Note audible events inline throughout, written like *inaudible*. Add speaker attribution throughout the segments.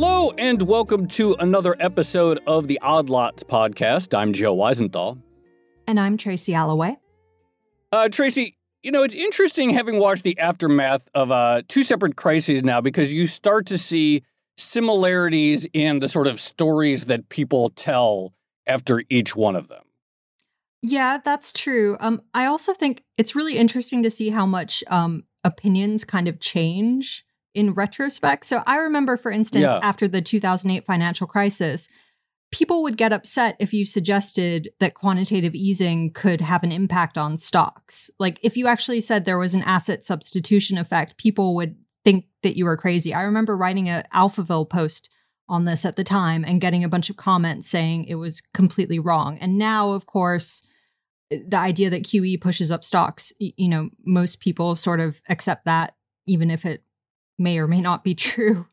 Speaker 1: Hello, and welcome to another episode of the Odd Lots podcast. I'm Joe Weisenthal.
Speaker 2: And I'm Tracy Alloway.
Speaker 1: Uh, Tracy, you know, it's interesting having watched the aftermath of uh, two separate crises now because you start to see similarities in the sort of stories that people tell after each one of them.
Speaker 2: Yeah, that's true. Um, I also think it's really interesting to see how much um, opinions kind of change in retrospect. So I remember, for instance,
Speaker 1: Yeah.
Speaker 2: after the 2008 financial crisis, people would get upset if you suggested that quantitative easing could have an impact on stocks. Like if you actually said there was an asset substitution effect, people would think that you were crazy. I remember writing a Alphaville post on this at the time and getting a bunch of comments saying it was completely wrong. And now, of course, the idea that QE pushes up stocks, you know, most people sort of accept that, even if it may or may not be *laughs* true.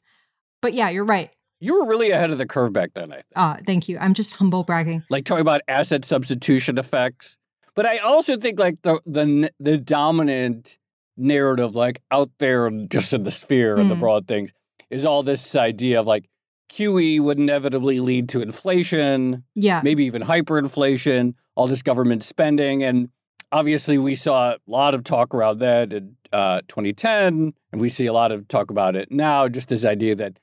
Speaker 2: But yeah, you're right.
Speaker 1: You were really ahead of the curve back then, I think.
Speaker 2: Uh, thank you. I'm just humble bragging.
Speaker 1: like talking about asset substitution effects. But I also think like the the the dominant narrative, like out there, just in the sphere and the
Speaker 2: Mm.
Speaker 1: broad things, is all this idea of like QE would inevitably lead to inflation,
Speaker 2: Yeah.
Speaker 1: maybe even hyperinflation, all this government spending, and obviously we saw a lot of talk around that in uh, 2010, and we see a lot of talk about it now. Just this idea that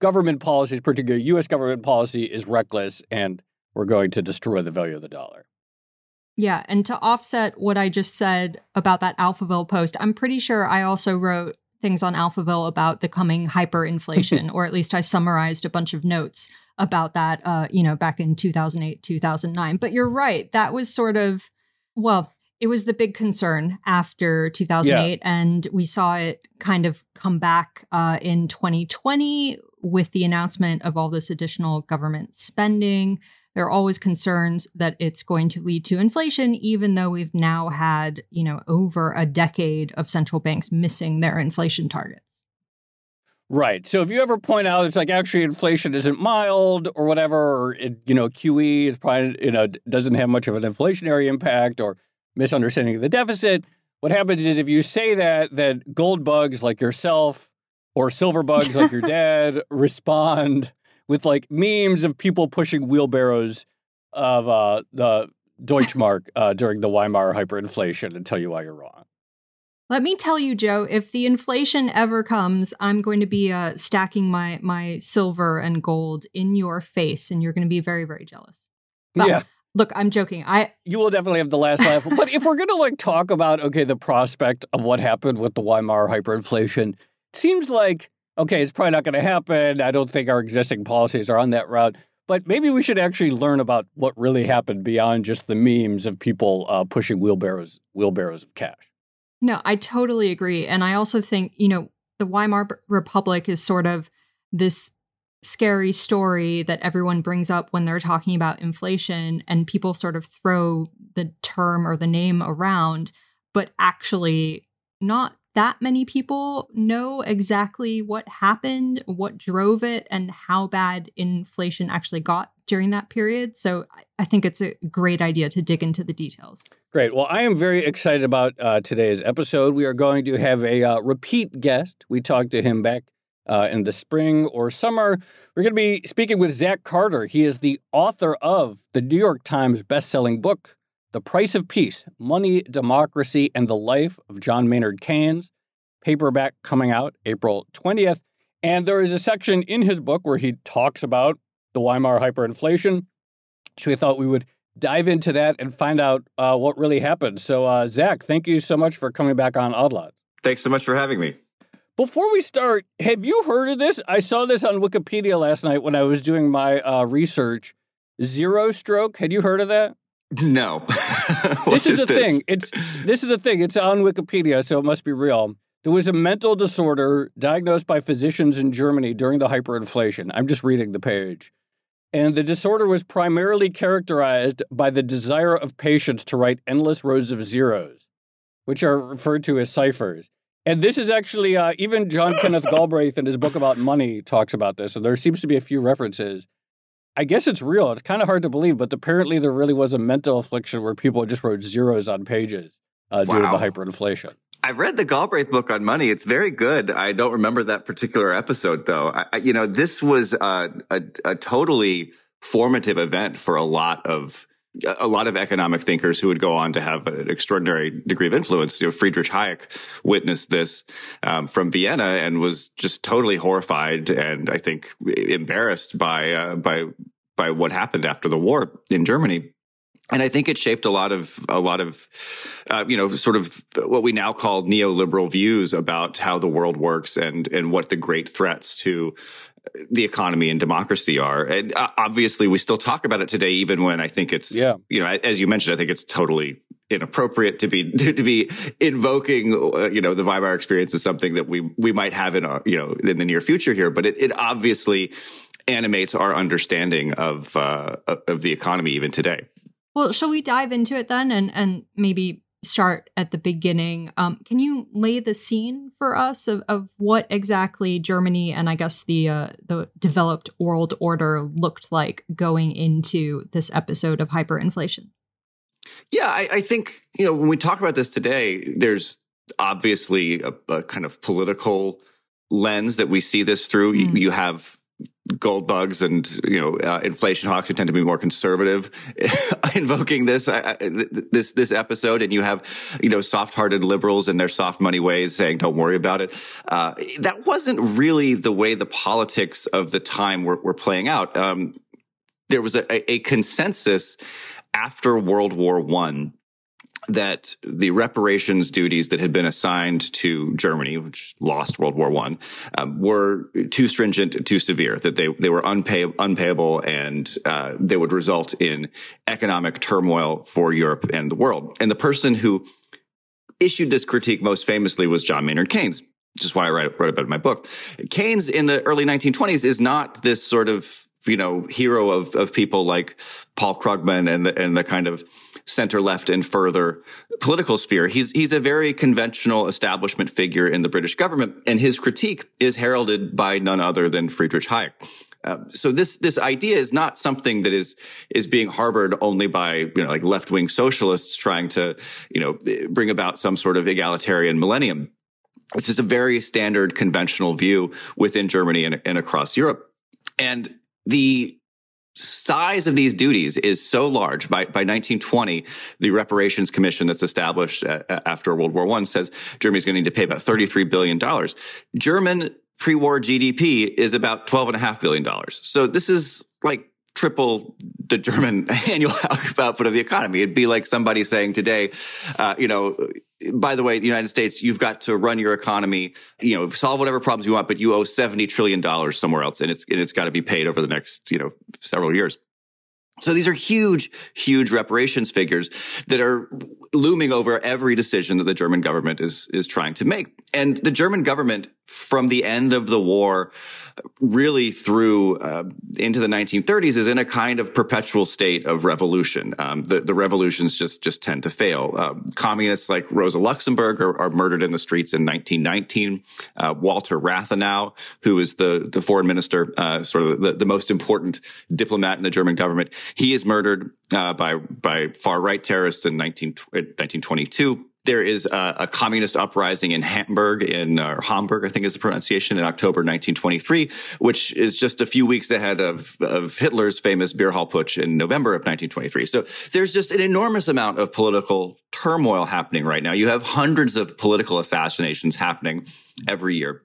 Speaker 1: government policies, particularly U.S. government policy, is reckless and we're going to destroy the value of the dollar.
Speaker 2: Yeah. And to offset what I just said about that Alphaville post, I'm pretty sure I also wrote things on Alphaville about the coming hyperinflation, *laughs* or at least I summarized a bunch of notes about that, uh, you know, back in 2008, 2009. But you're right. That was sort of, well, it was the big concern after 2008. And we saw it kind of come back uh, in 2020 with the announcement of all this additional government spending there are always concerns that it's going to lead to inflation even though we've now had you know over a decade of central banks missing their inflation targets
Speaker 1: Right. So if you ever point out it's like actually inflation isn't mild or whatever, or it, you know QE is probably you know doesn't have much of an inflationary impact or misunderstanding of the deficit, what happens is if you say that, that gold bugs like yourself or silver bugs like your *laughs* dad respond with like memes of people pushing wheelbarrows of uh, the Deutschmark uh, during the Weimar hyperinflation and tell you why you're wrong.
Speaker 2: let me tell you joe if the inflation ever comes i'm going to be uh, stacking my my silver and gold in your face and you're going to be very very jealous But-
Speaker 1: yeah.
Speaker 2: Look i'm joking i
Speaker 1: you will definitely have the last laugh. but if we're gonna like talk about okay, the prospect of what happened with the Weimar hyperinflation, it seems like okay, it's probably not gonna happen. I don't think our existing policies are on that route. But maybe we should actually learn about what really happened beyond just the memes of people uh, pushing wheelbarrows wheelbarrows of cash.
Speaker 2: No, I totally agree. And I also think, you know, the Weimar Republic is sort of this scary story that everyone brings up when they're talking about inflation, and people sort of throw the term or the name around, but actually, not that many people know exactly what happened, what drove it, and how bad inflation actually got during that period. So I- think it's a great idea to dig into the details.
Speaker 1: Great. Well, I am very excited about uh, today's episode. We are going to have a uh, repeat guest. We talked to him back uh, in the spring or summer. We're going to be speaking with Zach Carter. He is the author of the New York Times bestselling book, The Price of Peace Money, Democracy, and the Life of John Maynard Keynes. Paperback coming out April 20th. And there is a section in his book where he talks about the Weimar hyperinflation. So we thought we would dive into that and find out uh, what really happened. So, uh, Zach, thank you so much for coming back on Oddlot.
Speaker 3: Thanks so much for having me.
Speaker 1: Before we start, have you heard of this? I saw this on Wikipedia last night when I was doing my uh, research. Zero stroke. Had you heard of that?
Speaker 3: No. *laughs*
Speaker 1: This is, a
Speaker 3: this?
Speaker 1: thing. It's this is a thing. It's on Wikipedia, so it must be real. There was a mental disorder diagnosed by physicians in Germany during the hyperinflation. I'm just reading the page. And the disorder was primarily characterized by the desire of patients to write endless rows of zeros, which are referred to as ciphers. And this is actually, uh, even John Kenneth Galbraith in his book about money talks about this. And there seems to be a few references. I guess it's real. It's kind of hard to believe, but apparently there really was a mental affliction where people just wrote zeros on pages uh, due to the hyperinflation.
Speaker 3: I've read the Galbraith book on money. It's very good. I don't remember that particular episode though. I, you know, this was a, a, a totally formative event for a lot of a lot of economic thinkers who would go on to have an extraordinary degree of influence. You know, Friedrich Hayek witnessed this um, from Vienna and was just totally horrified and I think embarrassed by uh, by by what happened after the war in Germany and I think it shaped a lot of a lot of uh, you know sort of what we now call neoliberal views about how the world works and and what the great threats to the economy and democracy are. And uh, obviously, we still talk about it today, even when I think it's yeah. you know as you mentioned, I think it's totally inappropriate to be *laughs* to be invoking uh, you know the Weimar experience as something that we we might have in our you know in the near future here. But it, it obviously animates our understanding of uh, of the economy even today.
Speaker 2: Well, shall we dive into it then and and maybe start at the beginning? Um, can you lay the scene for us of, of what exactly Germany and I guess the uh, the developed world order looked like going into this episode of hyperinflation?
Speaker 3: Yeah, I, I think you know when we talk about this today, there's obviously a, a kind of political lens that we see this through. Mm. You, you have gold bugs and you know uh, inflation hawks who tend to be more conservative *laughs* invoking this this this episode. And you have you know soft-hearted liberals and their soft money ways saying don't worry about it. Uh, that wasn't really the way the politics of the time were, were playing out. Um, there was a, a consensus after world war one that the reparations duties that had been assigned to Germany, which lost World War One, um, were too stringent, too severe. That they they were unpay, unpayable, and uh, they would result in economic turmoil for Europe and the world. And the person who issued this critique most famously was John Maynard Keynes, which is why I wrote, wrote about it in my book. Keynes in the early 1920s is not this sort of you know hero of of people like Paul Krugman and the, and the kind of center left and further political sphere. He's he's a very conventional establishment figure in the British government, and his critique is heralded by none other than Friedrich Hayek. Uh, so this this idea is not something that is is being harbored only by you know like left wing socialists trying to you know bring about some sort of egalitarian millennium. This is a very standard conventional view within Germany and, and across Europe. And the size of these duties is so large. By, by 1920, the Reparations Commission that's established uh, after World War I says Germany's going to need to pay about $33 billion. German pre-war GDP is about $12.5 billion. So this is like triple the German *laughs* annual output of the economy. It'd be like somebody saying today, uh, you know, by the way, the United States, you've got to run your economy, you know, solve whatever problems you want, but you owe $70 trillion somewhere else and it's, and it's got to be paid over the next, you know, several years. So these are huge, huge reparations figures that are looming over every decision that the German government is, is trying to make. And the German government from the end of the war really through uh, into the 1930s is in a kind of perpetual state of revolution. Um, the, the, revolutions just just tend to fail. Uh, communists like Rosa Luxemburg are, are, murdered in the streets in 1919. Uh, Walter Rathenau, who is the the foreign minister, uh, sort of the, the, most important diplomat in the German government, he is murdered uh, by by far right terrorists in 19, 1922 there is a, a, communist uprising in Hamburg, in Hamburg, I think is the pronunciation, in October 1923, which is just a few weeks ahead of, of Hitler's famous beer hall putsch in November of 1923. So there's just an enormous amount of political turmoil happening right now. You have hundreds of political assassinations happening every year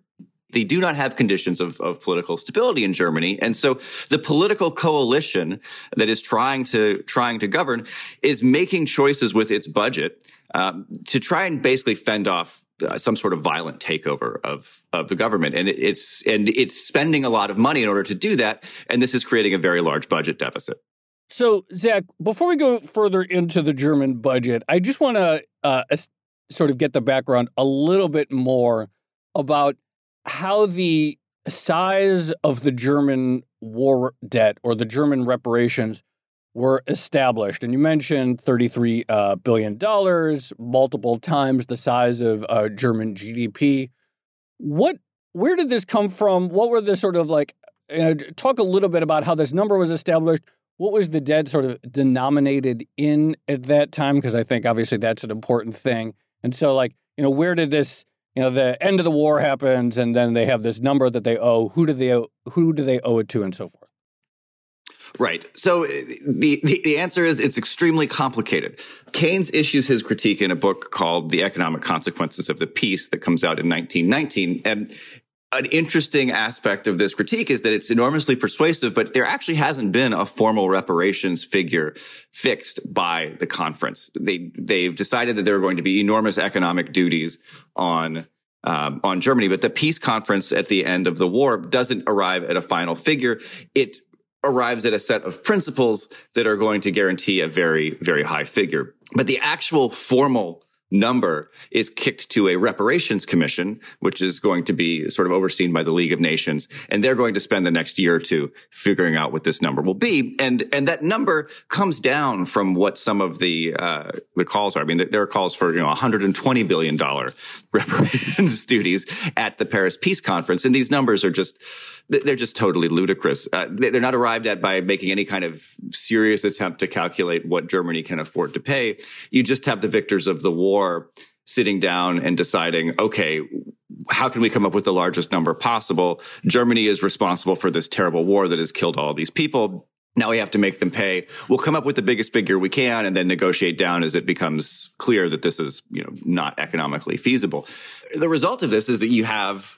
Speaker 3: they do not have conditions of, of political stability in Germany. And so the political coalition that is trying to, trying to govern is making choices with its budget um, to try and basically fend off uh, some sort of violent takeover of of the government, and it, it's and it's spending a lot of money in order to do that, and this is creating a very large budget deficit.
Speaker 1: So, Zach, before we go further into the German budget, I just want to uh, sort of get the background a little bit more about how the size of the German war debt or the German reparations were established. And you mentioned 33 uh, billion dollars, multiple times the size of uh, German GDP. What, where did this come from? What were the sort of like, talk a little bit about how this number was established. What was the debt sort of denominated in at that time? Because I think obviously that's an important thing. And so, like, you know, where did this, you know, the end of the war happens, and then they have this number that they owe. Who do they owe, who do they owe it to, and so forth.
Speaker 3: Right. So uh, the, the, the answer is it's extremely complicated. Keynes issues his critique in a book called The Economic Consequences of the Peace that comes out in 1919. And an interesting aspect of this critique is that it's enormously persuasive, but there actually hasn't been a formal reparations figure fixed by the conference. They, they've decided that there are going to be enormous economic duties on um, on Germany, but the peace conference at the end of the war doesn't arrive at a final figure. It arrives at a set of principles that are going to guarantee a very, very high figure. But the actual formal number is kicked to a reparations commission, which is going to be sort of overseen by the League of Nations. And they're going to spend the next year or two figuring out what this number will be. And, and that number comes down from what some of the, uh, the calls are. I mean, there are calls for, you know, $120 billion *laughs* reparations duties at the Paris Peace Conference. And these numbers are just, they're just totally ludicrous. Uh, they're not arrived at by making any kind of serious attempt to calculate what Germany can afford to pay. You just have the victors of the war sitting down and deciding, okay, how can we come up with the largest number possible? Germany is responsible for this terrible war that has killed all these people. Now we have to make them pay. We'll come up with the biggest figure we can and then negotiate down as it becomes clear that this is, you know, not economically feasible. The result of this is that you have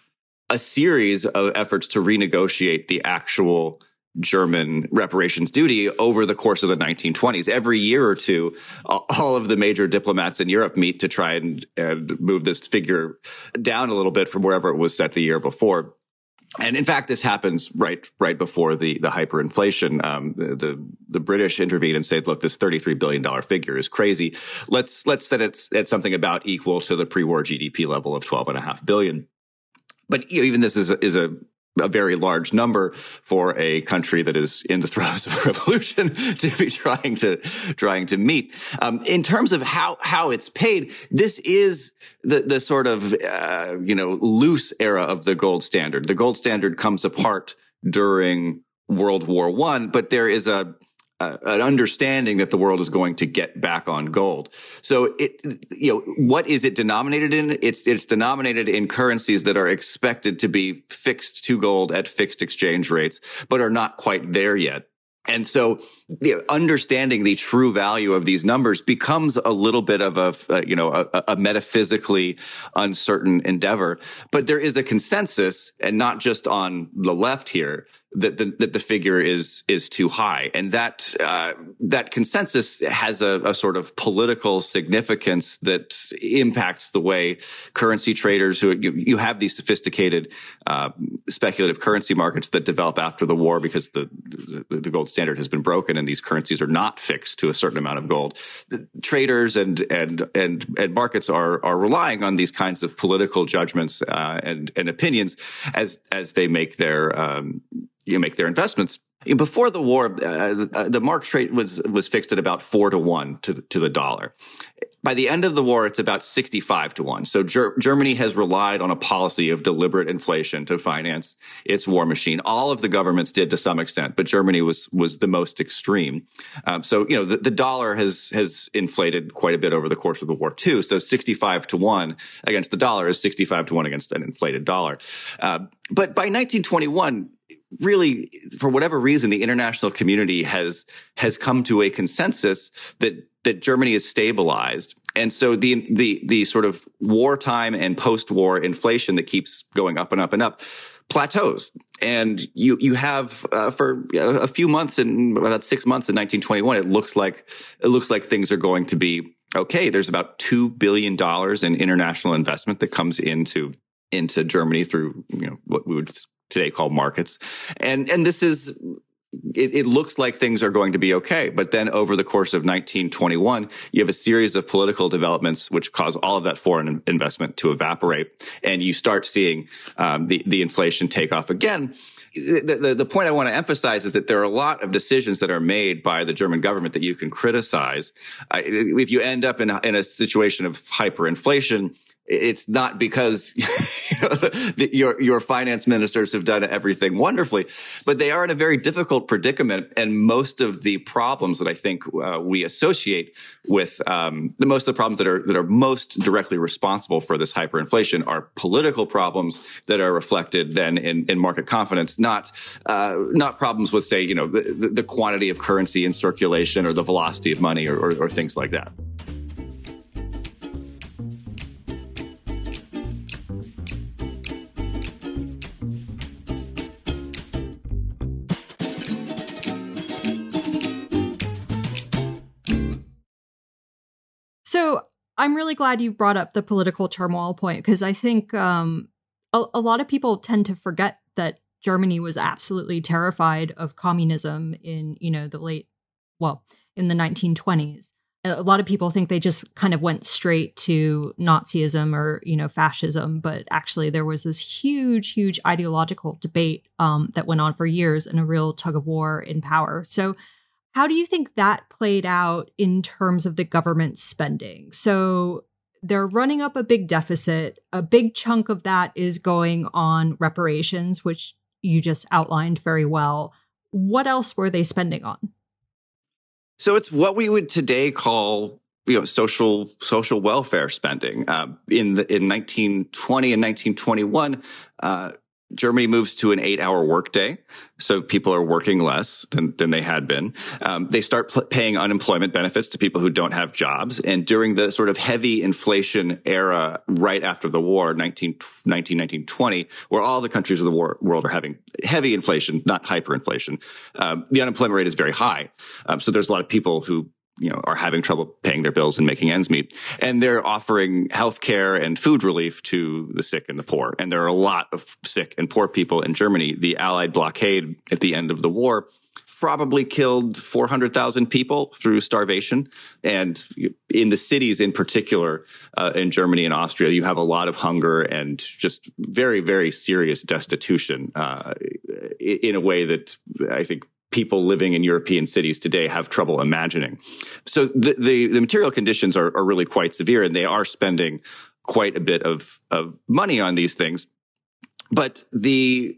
Speaker 3: a series of efforts to renegotiate the actual German reparations duty over the course of the 1920s. Every year or two, all of the major diplomats in Europe meet to try and, and move this figure down a little bit from wherever it was set the year before. And in fact, this happens right right before the the hyperinflation. Um, the, the, the British intervene and say, "Look, this thirty three billion dollar figure is crazy. Let's let's set it at something about equal to the pre war GDP level of twelve and a half billion. But even this is a, is a a very large number for a country that is in the *laughs* throes of a revolution *laughs* to be trying to trying to meet. Um, in terms of how how it's paid, this is the the sort of uh, you know loose era of the gold standard. The gold standard comes apart during World War One, but there is a uh, an understanding that the world is going to get back on gold. So it, you know, what is it denominated in? It's, it's denominated in currencies that are expected to be fixed to gold at fixed exchange rates, but are not quite there yet. And so you know, understanding the true value of these numbers becomes a little bit of a, uh, you know, a, a, metaphysically uncertain endeavor. But there is a consensus and not just on the left here that the, that the figure is is too high, and that uh, that consensus has a, a, sort of political significance that impacts the way currency traders who you, you have these sophisticated uh, speculative currency markets that develop after the war because the, the, the gold standard has been broken and these currencies are not fixed to a certain amount of gold. The traders and and and and markets are are relying on these kinds of political judgments uh, and and opinions as as they make their um, you make their investments. Before the war, uh, the mark rate was was fixed at about four to one to to the dollar. By the end of the war, it's about sixty five to one. So Ger- Germany has relied on a policy of deliberate inflation to finance its war machine. All of the governments did to some extent, but Germany was was the most extreme. Um, so you know the, the dollar has has inflated quite a bit over the course of the war too. So sixty five to one against the dollar is sixty five to one against an inflated dollar. Uh, but by 1921, really, for whatever reason, the international community has has come to a consensus that that Germany is stabilized. And so the the the sort of wartime and post-war inflation that keeps going up and up and up plateaus. And you you have uh, for a few months in about six months in 1921, it looks like it looks like things are going to be okay. There's about two billion dollars in international investment that comes into into Germany through you know what we would today called markets. And, and this is, it, it, looks like things are going to be okay. But then over the course of 1921, you have a series of political developments which cause all of that foreign investment to evaporate. And you start seeing um, the, the inflation take off again. The, the, the, point I want to emphasize is that there are a lot of decisions that are made by the German government that you can criticize. if you end up in in a situation of hyperinflation, it's not because *laughs* you know, your your finance ministers have done everything wonderfully, but they are in a very difficult predicament. And most of the problems that I think uh, we associate with um, the most of the problems that are that are most directly responsible for this hyperinflation are political problems that are reflected then in, in market confidence, not uh, not problems with say you know the, the quantity of currency in circulation or the velocity of money or, or, or things like that.
Speaker 2: So I'm really glad you brought up the political turmoil point because I think um, a, a lot of people tend to forget that Germany was absolutely terrified of communism in you know the late well in the 1920s. A lot of people think they just kind of went straight to Nazism or you know fascism, but actually there was this huge, huge ideological debate um, that went on for years and a real tug of war in power. So how do you think that played out in terms of the government spending? So they're running up a big deficit. A big chunk of that is going on reparations, which you just outlined very well. What else were they spending on?
Speaker 3: So it's what we would today call you know social social welfare spending. Uh, in the in 1920 and 1921, uh, Germany moves to an eight hour workday. So people are working less than, than they had been. Um, they start pl- paying unemployment benefits to people who don't have jobs. And during the sort of heavy inflation era right after the war, 19, 19, 1920, where all the countries of the war, world are having heavy inflation, not hyperinflation, um, the unemployment rate is very high. Um, so there's a lot of people who you know, are having trouble paying their bills and making ends meet. And they're offering health care and food relief to the sick and the poor. And there are a lot of sick and poor people in Germany. The Allied blockade at the end of the war probably killed 400,000 people through starvation. And in the cities in particular, uh, in Germany and Austria, you have a lot of hunger and just very, very serious destitution uh, in a way that I think people living in European cities today have trouble imagining. So the, the, the material conditions are, are really quite severe and they are spending quite a bit of, of money on these things. But the,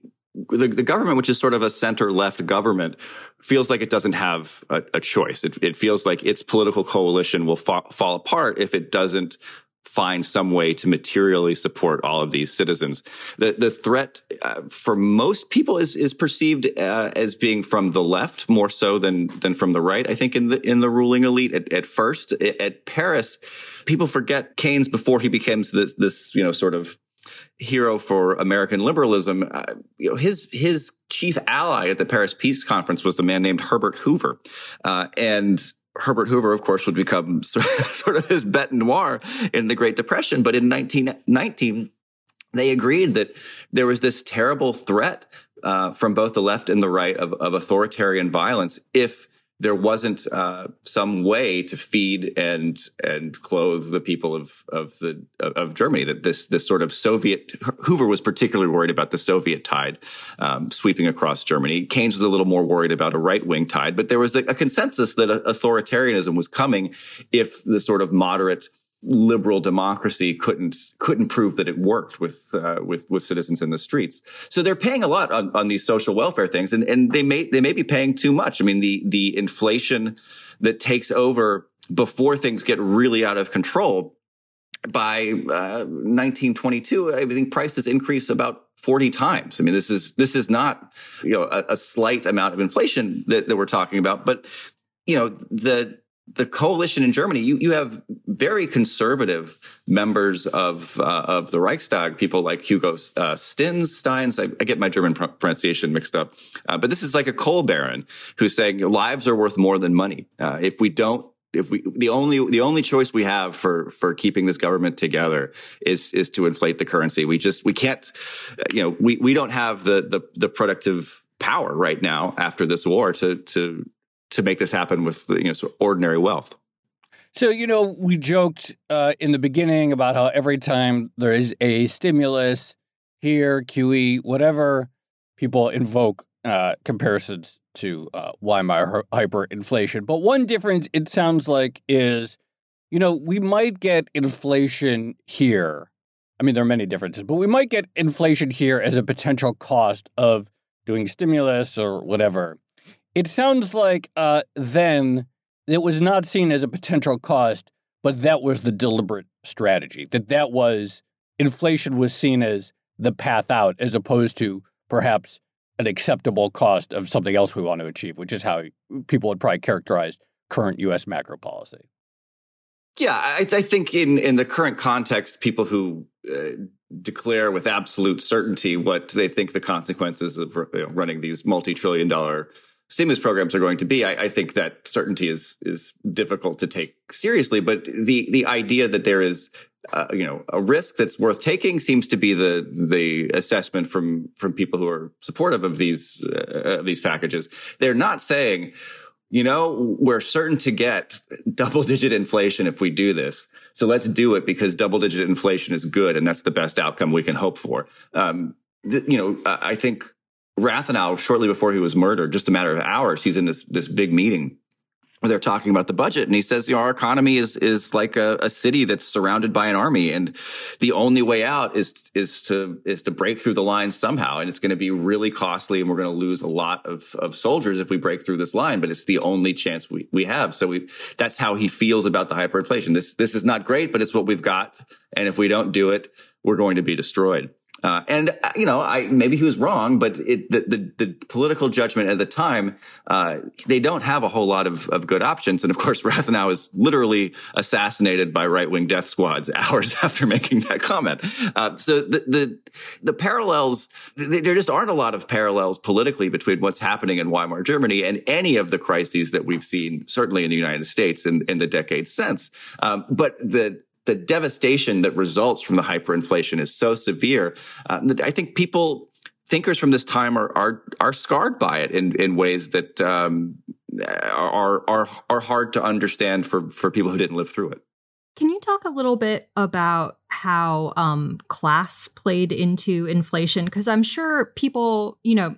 Speaker 3: the, the government, which is sort of a center left government, feels like it doesn't have a, a choice. It, it, feels like its political coalition will fa- fall apart if it doesn't find some way to materially support all of these citizens. The the threat uh, for most people is is perceived uh, as being from the left more so than than from the right. I think in the in the ruling elite at, at first at, Paris, people forget Keynes before he becomes this this you know sort of hero for American liberalism. Uh, you know his his chief ally at the Paris Peace Conference was the man named Herbert Hoover, uh, and Herbert Hoover, of course, would become *laughs* sort of his bête noir in the Great Depression. But in 1919, they agreed that there was this terrible threat uh, from both the left and the right of, of authoritarian violence if there wasn't uh, some way to feed and and clothe the people of of the of Germany. That this this sort of Soviet Hoover was particularly worried about the Soviet tide um, sweeping across Germany. Keynes was a little more worried about a right wing tide, but there was a, a consensus that authoritarianism was coming if the sort of moderate liberal democracy couldn't couldn't prove that it worked with uh, with with citizens in the streets. So they're paying a lot on, on these social welfare things, and and they may they may be paying too much. I mean, the the inflation that takes over before things get really out of control by uh, 1922, I think prices increase about 40 times. I mean, this is this is not you know a, a slight amount of inflation that, that we're talking about, but you know the the coalition in Germany, you, you have very conservative members of uh, of the Reichstag, people like Hugo uh, Stins, Steins. I, I, get my German pr- pronunciation mixed up, uh, but this is like a coal baron who's saying lives are worth more than money. Uh, if we don't, if we the only the only choice we have for for keeping this government together is is to inflate the currency. We just we can't, uh, you know, we we don't have the the the productive power right now after this war to to to make this happen with you know sort of ordinary wealth.
Speaker 1: So you know, we joked uh, in the beginning about how every time there is a stimulus here, QE, whatever, people invoke uh, comparisons to uh, Weimar hyperinflation. But one difference it sounds like is, you know, we might get inflation here, I mean, there are many differences, but we might get inflation here as a potential cost of doing stimulus or whatever. It sounds like uh, then it was not seen as a potential cost, but that was the deliberate strategy. That that was inflation was seen as the path out, as opposed to perhaps an acceptable cost of something else we want to achieve, which is how people would probably characterize current U.S. macro policy.
Speaker 3: Yeah, I, I think in in the current context, people who uh, declare with absolute certainty what they think the consequences of you know, running these multi-trillion dollar stimulus programs are going to be. I, I, think that certainty is is difficult to take seriously. But the the idea that there is uh, you know a risk that's worth taking seems to be the the assessment from from people who are supportive of these uh, these packages. They're not saying. You know, we're certain to get double digit inflation if we do this. So let's do it because double digit inflation is good and that's the best outcome we can hope for. Um, you know, I think Rathenau, shortly before he was murdered, just a matter of hours, he's in this this big meeting where they're talking about the budget, and he says, "You know, our economy is is like a, a city that's surrounded by an army, and the only way out is is to is to break through the line somehow, and it's going to be really costly, and we're going to lose a lot of of soldiers if we break through this line, but it's the only chance we we have. So we that's how he feels about the hyperinflation. This this is not great, but it's what we've got, and if we don't do it, we're going to be destroyed." Uh, and uh, you know, I maybe he was wrong, but it, the, the, the political judgment at the time, uh, they don't have a whole lot of, of good options. And of course, *laughs* Rathenau is literally assassinated by right wing death squads *laughs* hours after making that comment. Uh, so the, the the parallels, there just aren't a lot of parallels politically between what's happening in Weimar Germany and any of the crises that we've seen, certainly in the United States in, in the decades since. Um, but the the devastation that results from the hyperinflation is so severe uh, that I think people thinkers from this time are are are scarred by it in in ways that um, are are are hard to understand for for people who didn't live through it.
Speaker 2: Can you talk a little bit about how um, class played into inflation? Because I'm sure people, you know,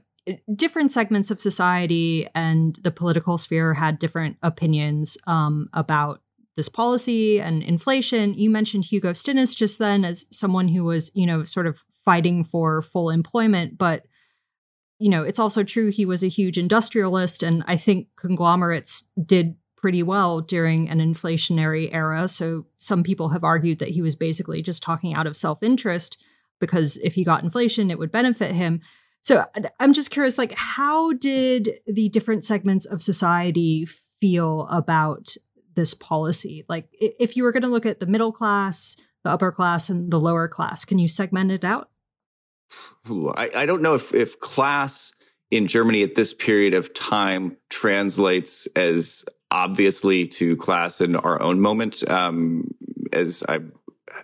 Speaker 2: different segments of society and the political sphere had different opinions um, about this policy and inflation. You mentioned Hugo Stinnes just then as someone who was, you know, sort of fighting for full employment, but you know, it's also true he was a huge industrialist and I think conglomerates did pretty well during an inflationary era. So some people have argued that he was basically just talking out of self-interest because if he got inflation it would benefit him. So I'm just curious like how did the different segments of society feel about this policy? Like, if you were going to look at the middle class, the upper class, and the lower class, can you segment it out?
Speaker 3: I, I don't know if, if class in Germany at this period of time translates as obviously to class in our own moment um, as I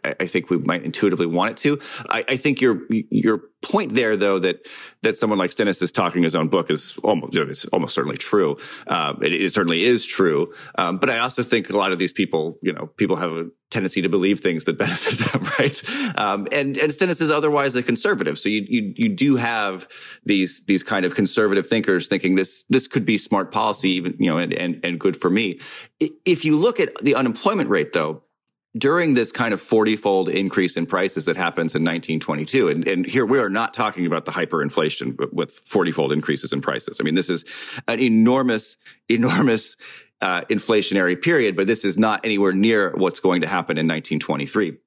Speaker 3: I think we might intuitively want it to. I, I, think your your point there, though, that that someone like Stinnes is talking his own book is almost it's almost certainly true. Um, it, it, certainly is true. Um, but I also think a lot of these people, you know, people have a tendency to believe things that *laughs* benefit them, right? Um, and and Stinnes is otherwise a conservative, so you you you do have these these kind of conservative thinkers thinking this this could be smart policy, even you know, and and and good for me. If you look at the unemployment rate, though during this kind of 40 fold increase in prices that happens in 1922. And, and here we are not talking about the hyperinflation with 40 fold increases in prices. I mean, this is an enormous, enormous uh, inflationary period, but this is not anywhere near what's going to happen in 1923.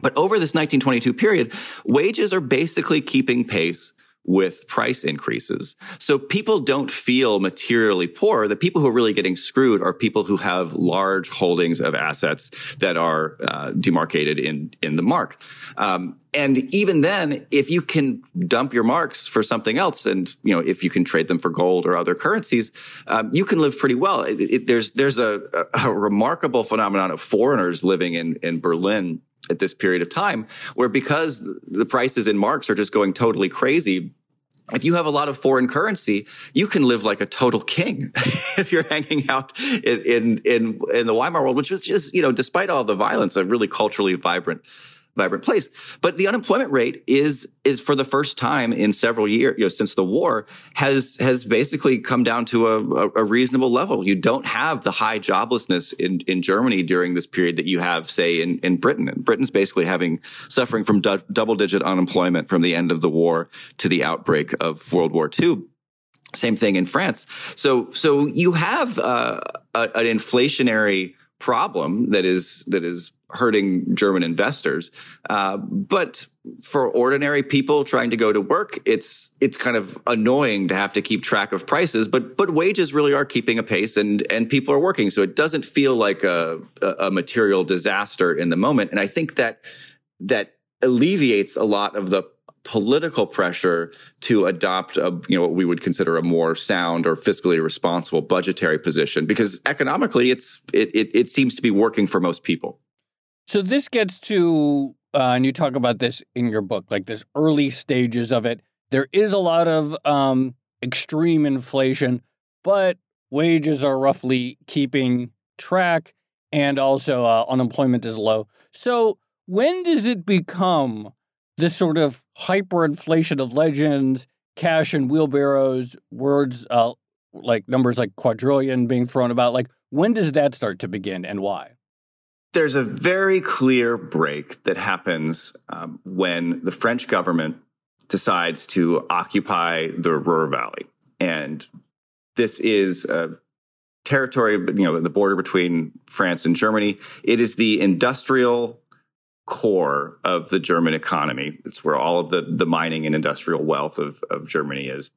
Speaker 3: But over this 1922 period, wages are basically keeping pace with price increases. So people don't feel materially poor. The people who are really getting screwed are people who have large holdings of assets that are uh, demarcated in in the mark. Um, and even then, if you can dump your marks for something else, and you know if you can trade them for gold or other currencies, um, you can live pretty well. It, it, there's there's a, a remarkable phenomenon of foreigners living in in Berlin at this period of time where because the prices in marks are just going totally crazy if you have a lot of foreign currency, you can live like a total king *laughs* if you're hanging out in, in, in, in, the Weimar world, which was just, you know, despite all the violence, a really culturally vibrant, vibrant place. But the unemployment rate is is for the first time in several years, you know, since the war, has has basically come down to a, a, reasonable level. You don't have the high joblessness in, in Germany during this period that you have, say, in, in Britain. And Britain's basically having suffering from du- double digit unemployment from the end of the war to the outbreak of World War II. Same thing in France. So so you have uh, a, an inflationary problem that is that is hurting German investors. Uh, but for ordinary people trying to go to work, it's it's kind of annoying to have to keep track of prices. But but wages really are keeping a pace, and and people are working, so it doesn't feel like a a material disaster in the moment. And I think that that alleviates a lot of the political pressure to adopt a you know what we would consider a more sound or fiscally responsible budgetary position because economically it's it it, it seems to be working for most people.
Speaker 1: So this gets to uh, and you talk about this in your book like this early stages of it. There is a lot of um, extreme inflation, but wages are roughly keeping track, and also uh, unemployment is low. So when does it become this sort of hyperinflation of legends, cash and wheelbarrows, words uh, like numbers like quadrillion being thrown about. Like, when does that start to begin and why?
Speaker 3: There's a very clear break that happens um, when the French government decides to occupy the Ruhr Valley. And this is a territory, you know, the border between France and Germany. It is the industrial core of the German economy. It's where all of the, the mining and industrial wealth of, of Germany is.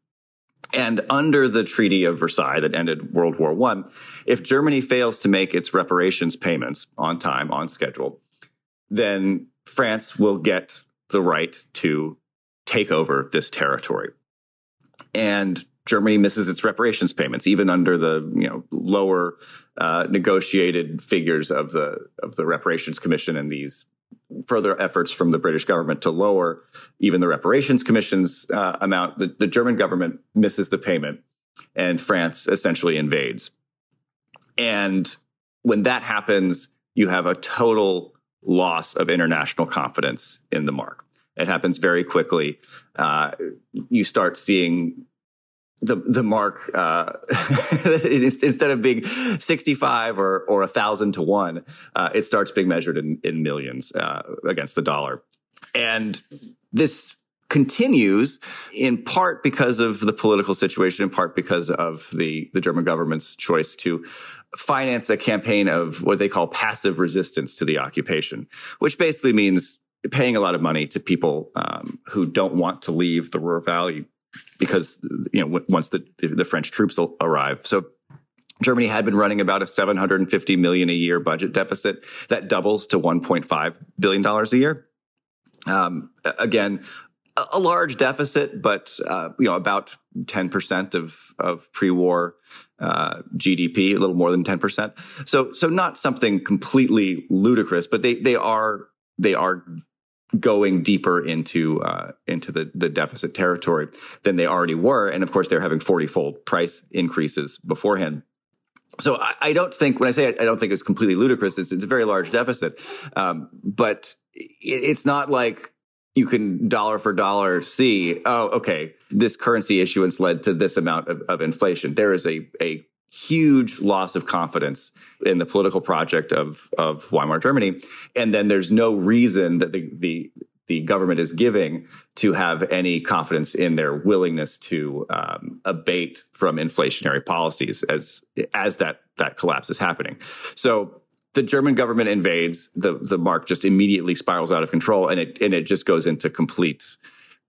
Speaker 3: And under the Treaty of Versailles that ended World War One, if Germany fails to make its reparations payments on time, on schedule, then France will get the right to take over this territory. And Germany misses its reparations payments, even under the you know lower uh, negotiated figures of the of the reparations commission and these further efforts from the British government to lower even the reparations commission's uh, amount, the, the German government misses the payment and France essentially invades. And when that happens, you have a total loss of international confidence in the mark. It happens very quickly. Uh, you start seeing the the mark uh, *laughs* instead of being 65 or or a thousand to one uh, it starts being measured in in millions uh, against the dollar. And this continues in part because of the political situation in part because of the the German government's choice to finance a campaign of what they call passive resistance to the occupation which basically means paying a lot of money to people um, who don't want to leave the Ruhr Valley because you know once the the French troops arrive. So Germany had been running about a 750 million a year budget deficit that doubles to 1.5 billion dollars a year. Um, again, a, large deficit, but uh, you know about 10 percent of of pre-war uh, GDP, a little more than 10 percent. So so not something completely ludicrous, but they they are they are going deeper into uh, into the the deficit territory than they already were, and of course they're having forty fold price increases beforehand. So I, I, don't think when I say I don't think it's completely ludicrous. It's, it's a very large deficit, um, but it, it's not like you can dollar for dollar see. Oh, okay, this currency issuance led to this amount of, of inflation. There is a a huge loss of confidence in the political project of of Weimar Germany, and then there's no reason that the the the government is giving to have any confidence in their willingness to um, abate from inflationary policies as as that that collapse is happening. So the German government invades the the mark just immediately spirals out of control and it and it just goes into complete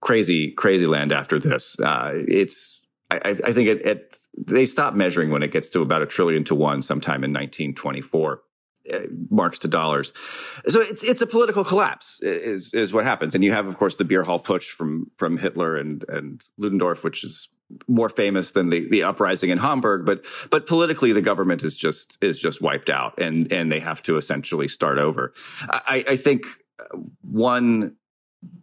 Speaker 3: crazy crazy land after this. Uh, it's I, I think it, they stop measuring when it gets to about a trillion to one sometime in 1924 uh, marks to dollars. So it's it's a political collapse is is what happens, and you have of course the beer hall putsch from from Hitler and and Ludendorff, which is more famous than the the uprising in Hamburg, but but politically the government is just is just wiped out, and and they have to essentially start over. I, I think one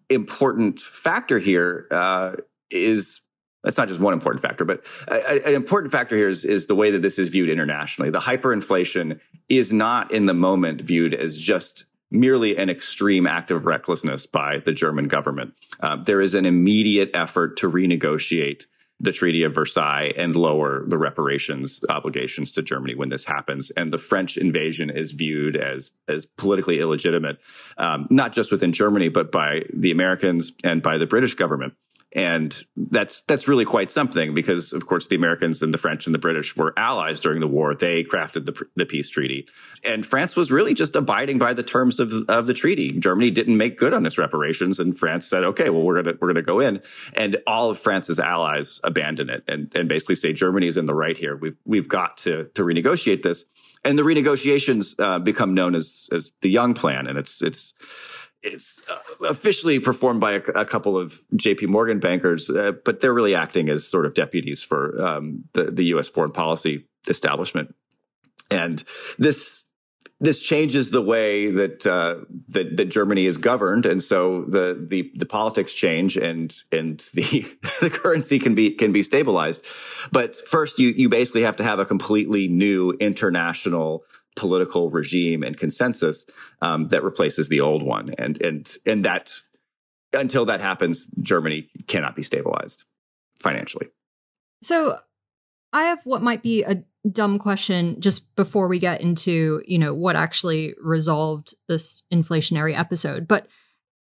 Speaker 3: important factor here uh, is that's not just one important factor, but an important factor here is, is the way that this is viewed internationally. The hyperinflation is not in the moment viewed as just merely an extreme act of recklessness by the German government. Uh, there is an immediate effort to renegotiate the Treaty of Versailles and lower the reparations obligations to Germany when this happens. And the French invasion is viewed as as politically illegitimate, um, not just within Germany, but by the Americans and by the British government and that's that's really quite something because of course the Americans and the French and the British were allies during the war. They crafted the, the peace treaty. And France was really just abiding by the terms of, of the treaty. Germany didn't make good on its reparations and France said okay well we're going to we're going to go in. And all of France's allies abandon it and and basically say Germany is in the right here. We've we've got to to renegotiate this. And the renegotiations uh, become known as as the Young Plan. And it's it's it's uh, officially performed by a, a, couple of JP Morgan bankers, uh, but they're really acting as sort of deputies for um, the, the U.S. foreign policy establishment. And this this changes the way that, uh, that that Germany is governed, and so the the, the politics change, and and the *laughs* the currency can be can be stabilized. But first, you you basically have to have a completely new international political regime and consensus um, that replaces the old one, and and and that until that happens, Germany cannot be stabilized financially.
Speaker 2: So, I have what might be a dumb question just before we get into you know what actually resolved this inflationary episode, but.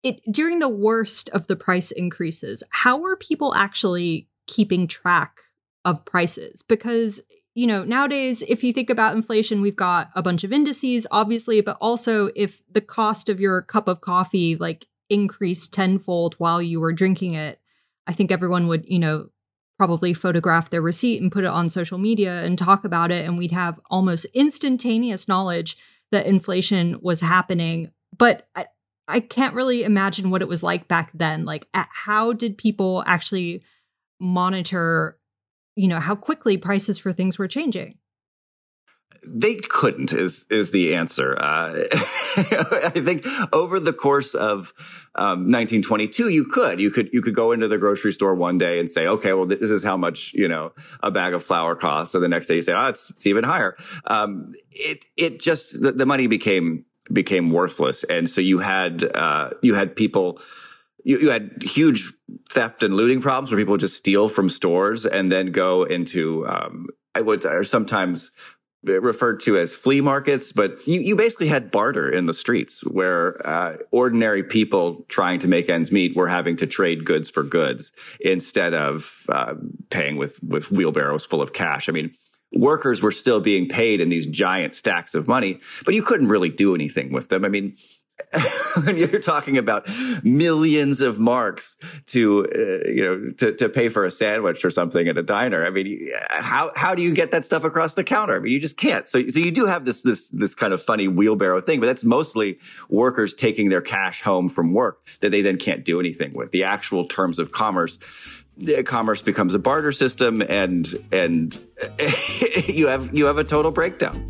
Speaker 2: It, during the worst of the price increases, how were people actually keeping track of prices? Because you know, nowadays, if you think about inflation, we've got a bunch of indices, obviously, but also if the cost of your cup of coffee like increased tenfold while you were drinking it, I think everyone would, you know, probably photograph their receipt and put it on social media and talk about it. And we'd have almost instantaneous knowledge that inflation was happening. But I, I can't really imagine what it was like back then. Like, how did people actually monitor you know how quickly prices for things were changing
Speaker 3: they couldn't is is the answer. Uh, *laughs* I think over the course of um, 1922, you could you could you could go into the grocery store one day and say, okay, well this is how much you know a bag of flour costs, and the next day you say, oh, it's, it's even higher. Um, it it just the, the, money became became worthless, and so you had uh, you had people you, you had huge theft and looting problems where people would just steal from stores and then go into um, I would or sometimes referred to as flea markets, but you, you basically had barter in the streets where uh, ordinary people trying to make ends meet were having to trade goods for goods instead of uh, paying with with wheelbarrows full of cash. I mean, workers were still being paid in these giant stacks of money, but you couldn't really do anything with them. I mean, *laughs* when you're talking about millions of marks to uh, you know to, to pay for a sandwich or something at a diner. I mean how how do you get that stuff across the counter? I mean you just can't. So so you do have this this this kind of funny wheelbarrow thing but that's mostly workers taking their cash home from work that they then can't do anything with. The actual terms of commerce commerce becomes a barter system and and *laughs* you have you have a total breakdown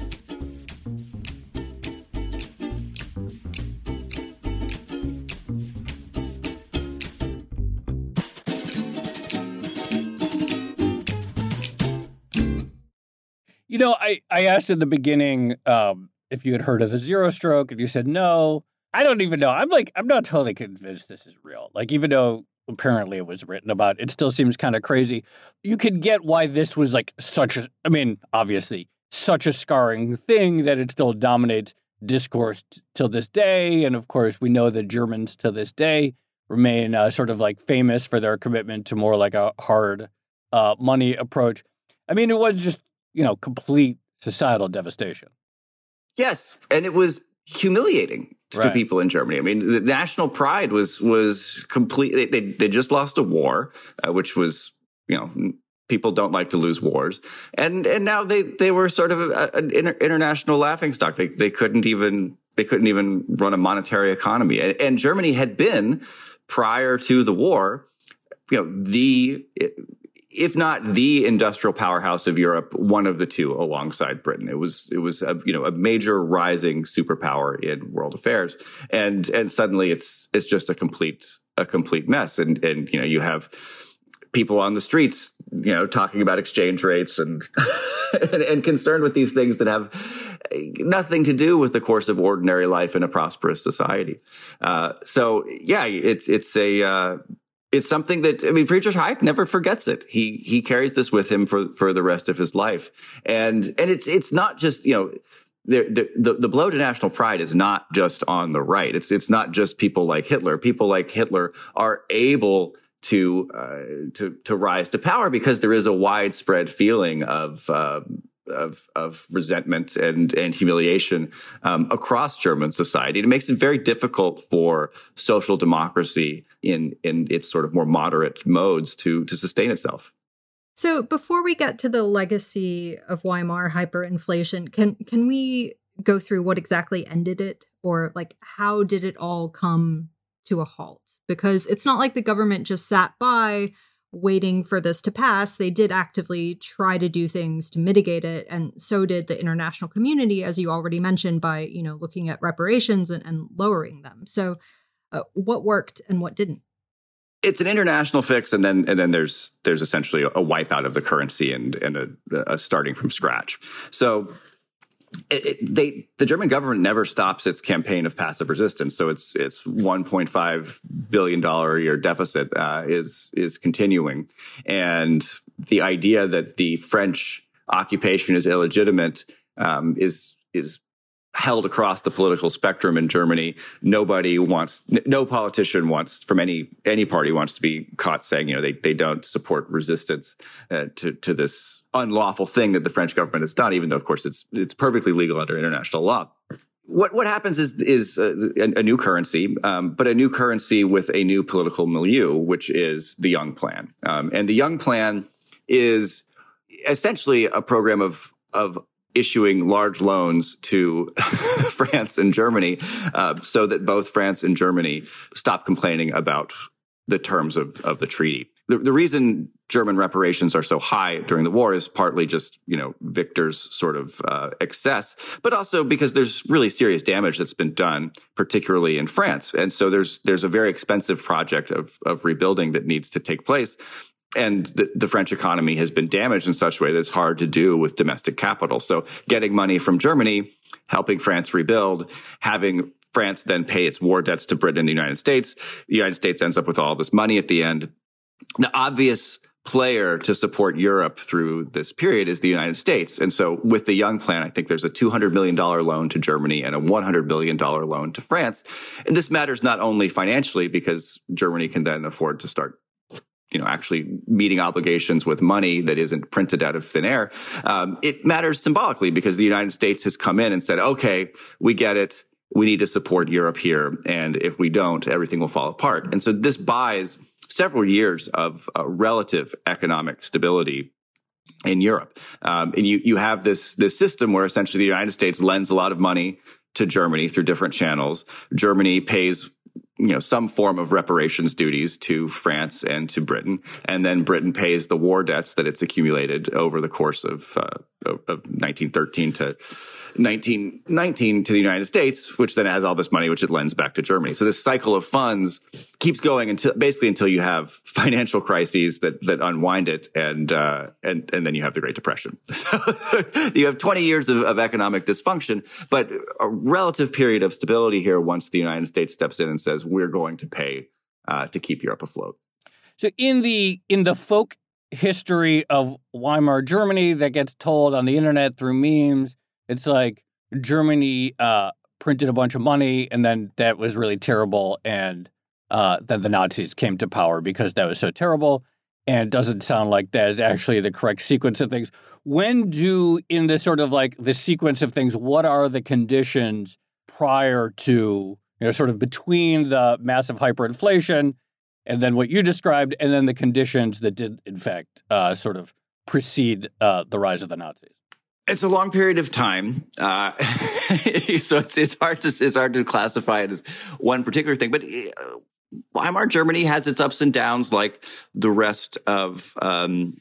Speaker 1: You know, I, I asked in the beginning um, if you had heard of the zero stroke, and you said no. I don't even know. I'm like, I'm not totally convinced this is real. Like, even though apparently it was written about, it still seems kind of crazy. You could get why this was like such a, I mean, obviously, such a scarring thing that it still dominates discourse t- till this day. And of course, we know that Germans to this day remain uh, sort of like famous for their commitment to more like a hard uh, money approach. I mean, it was just you know, complete societal devastation.
Speaker 3: Yes, and it was humiliating to right. people in Germany. I mean, the national pride was was completely. They they just lost a war, uh, which was you know people don't like to lose wars, and and now they they were sort of an international laughing stock. They they couldn't even they couldn't even run a monetary economy, and, and Germany had been prior to the war, you know, the if not the industrial powerhouse of Europe, one of the two alongside Britain. It was it was a, you know a major rising superpower in world affairs, and and suddenly it's it's just a complete a complete mess. And and you know you have people on the streets, you know, talking about exchange rates and, *laughs* and, and concerned with these things that have nothing to do with the course of ordinary life in a prosperous society. Uh, so yeah, it's it's a uh, it's something that I mean, Friedrich Hayek never forgets it. He he carries this with him for for the rest of his life, and and it's it's not just you know. The, the, the blow to national pride is not just on the right. It's it's not just people like Hitler. People like Hitler are able to uh, to to rise to power because there is a widespread feeling of um, of, of resentment and, and humiliation um, across German society. It makes it very difficult for social democracy in, in its sort of more moderate modes to, to sustain itself.
Speaker 2: So before we get to the legacy of Weimar hyperinflation, can can we go through what exactly ended it or like how did it all come to a halt? Because it's not like the government just sat by waiting for this to pass, they did actively try to do things to mitigate it. And so did the international community, as you already mentioned, by, you know, looking at reparations and, and lowering them. So uh, what worked and what didn't?
Speaker 3: It's an international fix, and then and then there's there's essentially a wipeout of the currency and and a, a starting from scratch. So it, it, they the German government never stops its campaign of passive resistance. So it's it's 1.5 billion dollar a year deficit uh, is is continuing, and the idea that the French occupation is illegitimate um, is is held across the political spectrum in Germany. Nobody wants, no politician wants from any any party wants to be caught saying, you know, they they don't support resistance uh, to to this unlawful thing that the French government has done, even though, of course, it's it's perfectly legal under international law. What what happens is is a, a new currency, um, but a new currency with a new political milieu, which is the Young Plan, um, and the Young Plan is essentially a program of of issuing large loans to *laughs* France and Germany uh, so that both France and Germany stop complaining about the terms of, of the treaty. The, the reason German reparations are so high during the war is partly just, you know, Victor's sort of uh, excess, but also because there's really serious damage that's been done, particularly in France. And so there's there's a very expensive project of of rebuilding that needs to take place and the, the, French economy has been damaged in such a way that it's hard to do with domestic capital. So getting money from Germany, helping France rebuild, having France then pay its war debts to Britain and the United States. The United States ends up with all this money at the end. The obvious player to support Europe through this period is the United States. And so with the Young Plan, I think there's a $200 million loan to Germany and a $100 million loan to France. And this matters not only financially because Germany can then afford to start you know, actually meeting obligations with money that isn't printed out of thin air. Um, it matters symbolically because the United States has come in and said, okay, we get it. We need to support Europe here. And if we don't, everything will fall apart. And so this buys several years of uh, relative economic stability in Europe. Um, and you, you have this, this system where essentially the United States lends a lot of money to Germany through different channels. Germany pays you know some form of reparations duties to France and to Britain, and then Britain pays the war debts that it's accumulated over the course of uh, of 1913 to 1919 to the United States, which then has all this money, which it lends back to Germany. So this cycle of funds keeps going until basically until you have *laughs* financial crises that that unwind it, and uh, and and then you have the Great Depression. *laughs* So you have 20 years of, of economic dysfunction, but a relative period of stability here once the United States steps in and says we're going to pay uh, to keep Europe afloat.
Speaker 1: So in the in the folk history of Weimar Germany that gets told on the internet through memes. It's like Germany uh, printed a bunch of money, and then that was really terrible, and uh, then the Nazis came to power because that was so terrible. And it doesn't sound like that is actually the correct sequence of things. When do, in this sort of like the sequence of things, what are the conditions prior to, you know, sort of between the massive hyperinflation and then what you described, and then the conditions that did, in fact, uh, sort of precede uh, the rise of the Nazis.
Speaker 3: It's a long period of time, uh, *laughs* so it's it's hard to it's hard to classify it as one particular thing. But uh, Weimar Germany has its ups and downs, like the rest of um,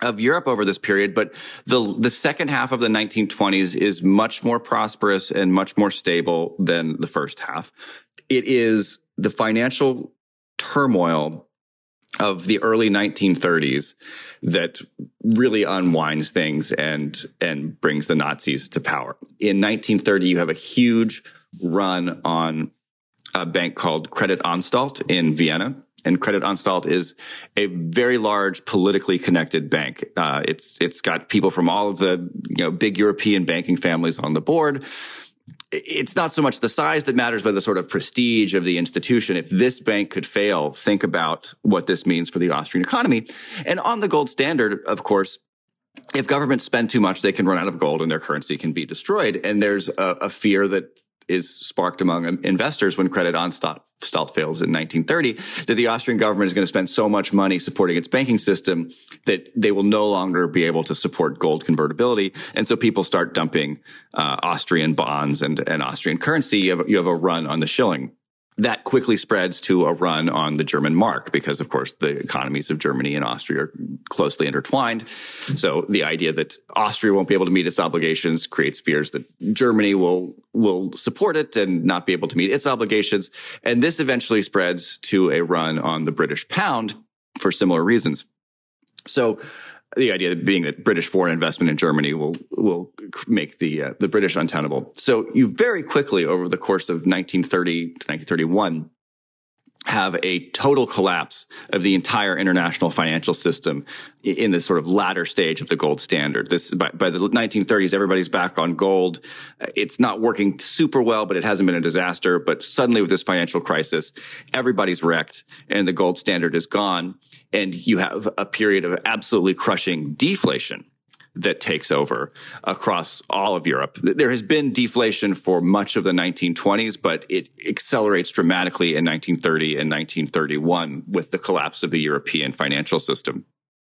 Speaker 3: of Europe over this period, but the the second half of the 1920s is much more prosperous and much more stable than the first half. It is the financial turmoil of the early 1930s that really unwinds things and and brings the Nazis to power. In 1930, you have a huge run on a bank called Credit Anstalt in Vienna. And Credit Anstalt is a very large politically connected bank. Uh, it's it's got people from all of the you know big European banking families on the board it's not so much the size that matters, but the sort of prestige of the institution. If this bank could fail, think about what this means for the Austrian economy. And on the gold standard, of course, if governments spend too much, they can run out of gold and their currency can be destroyed. And there's a, a fear that is sparked among investors when Credit Anstalt fails in 1930 that the Austrian government is going to spend so much money supporting its banking system that they will no longer be able to support gold convertibility. And so people start dumping uh, Austrian bonds and, and Austrian currency. You have, you have a run on the shilling that quickly spreads to a run on the German mark because, of course, the economies of Germany and Austria are closely intertwined. So the idea that Austria won't be able to meet its obligations creates fears that Germany will will support it and not be able to meet its obligations. And this eventually spreads to a run on the British pound for similar reasons. So the idea being that British foreign investment in Germany will will make the uh, the British untenable. So you very quickly over the course of 1930 to 1931 have a total collapse of the entire international financial system in this sort of latter stage of the gold standard. This by, by, the 1930s, everybody's back on gold. Uh, it's not working super well, but it hasn't been a disaster. But suddenly, with this financial crisis, everybody's wrecked, and the gold standard is gone, and you have a period of absolutely crushing deflation that takes over across all of Europe. There has been deflation for much of the 1920s, but it accelerates dramatically in 1930 and 1931 with the collapse of the European financial system.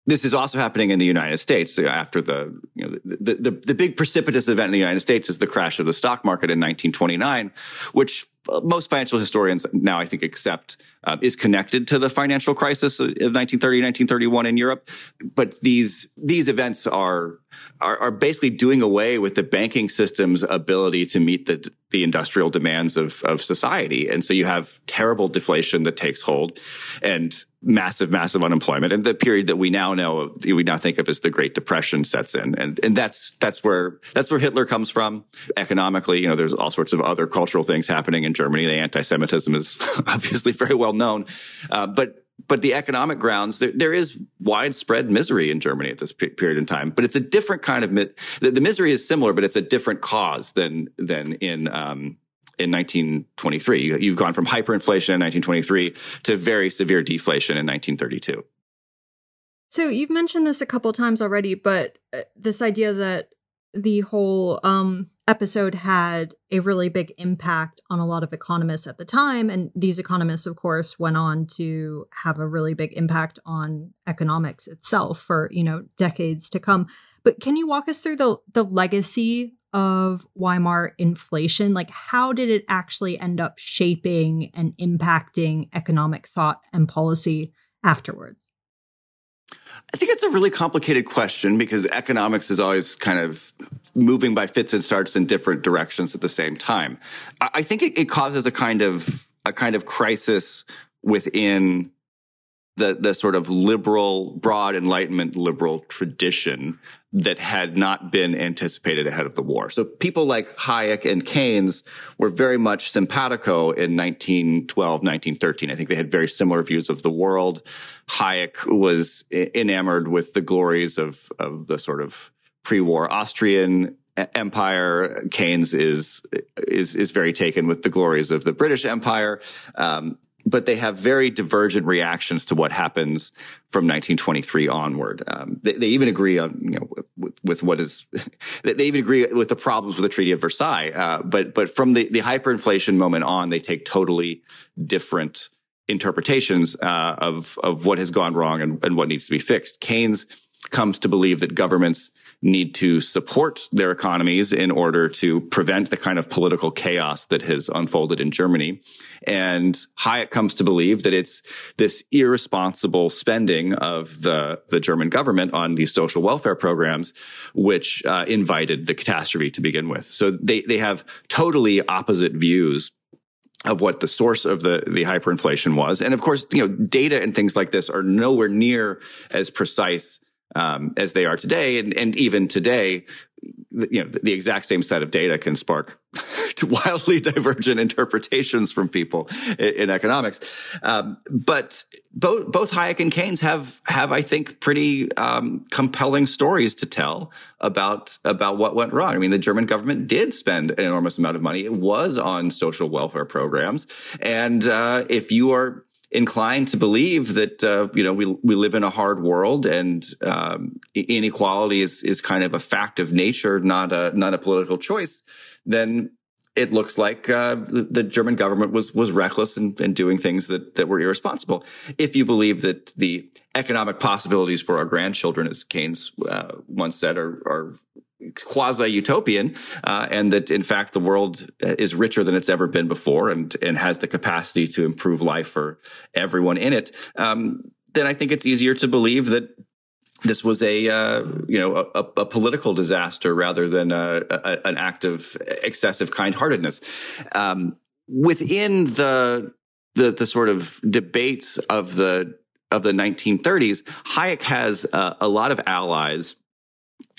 Speaker 3: This is also happening in the United States after the, you know, the, the, the big precipitous event in the United States is the crash of the stock market in 1929, which most financial historians now, I think, accept uh, is connected to the financial crisis of 1930, 1931 in Europe. But these these events are, are are, basically doing away with the banking system's ability to meet the the industrial demands of of society, and so you have terrible deflation that takes hold, and massive, massive unemployment. And the period that we now know, we now think of as the Great Depression sets in. And, and that's, that's where, that's where Hitler comes from economically. You know, there's all sorts of other cultural things happening in Germany. The anti-Semitism is *laughs* obviously very well known. Uh, but, but the economic grounds, there, there is widespread misery in Germany at this period in time, but it's a different kind of, mi- the, the, misery is similar, but it's a different cause than, than in, um, in 1923. You've gone from hyperinflation in 1923 to very severe deflation in 1932.
Speaker 2: So you've mentioned this a couple times already, but uh, this idea that the whole um, episode had a really big impact on a lot of economists at the time, and these economists, of course, went on to have a really big impact on economics itself for you know decades to come. But can you walk us through the the legacy of Weimar inflation? Like, how did it actually end up shaping and impacting economic thought and policy afterwards?
Speaker 3: I think it's a really complicated question because economics is always kind of moving by fits and starts in different directions at the same time. I think it, causes a kind of a kind of crisis within the the sort of liberal, broad Enlightenment liberal tradition that had not been anticipated ahead of the war. So people like Hayek and Keynes were very much simpatico in 1912, 1913. I think they had very similar views of the world. Hayek was enamored with the glories of of the sort of pre-war Austrian empire. Keynes is is is very taken with the glories of the British Empire. Um, but they have very divergent reactions to what happens from 1923 onward. Um, they, they, even agree on, you know, with, with what is, *laughs* they even agree with the problems with the Treaty of Versailles. Uh, but, but from the, the hyperinflation moment on, they take totally different interpretations uh, of, of what has gone wrong and, and what needs to be fixed. Keynes comes to believe that governments need to support their economies in order to prevent the kind of political chaos that has unfolded in Germany. And Hayek comes to believe that it's this irresponsible spending of the, the German government on these social welfare programs, which uh, invited the catastrophe to begin with. So they, they have totally opposite views of what the source of the the hyperinflation was. And of course, you know, data and things like this are nowhere near as precise um, as they are today. And, and even today, you know, the exact same set of data can spark *laughs* wildly divergent interpretations from people in, in economics. Um, but both both Hayek and Keynes have have I think pretty um, compelling stories to tell about about what went wrong. I mean, the German government did spend an enormous amount of money. It was on social welfare programs, and uh, if you are inclined to believe that uh, you know we we live in a hard world and um, inequality is is kind of a fact of nature, not a not a political choice, then it looks like uh, the, the, German government was was reckless in, in, doing things that that were irresponsible. If you believe that the economic possibilities for our grandchildren, as Keynes uh, once said, are, are quasi utopian, uh, and that in fact the world is richer than it's ever been before, and and has the capacity to improve life for everyone in it. Um, then I think it's easier to believe that this was a uh, you know a, a, political disaster rather than a, a, an act of excessive kindheartedness. Um, within the, the the sort of debates of the of the 1930s, Hayek has uh, a lot of allies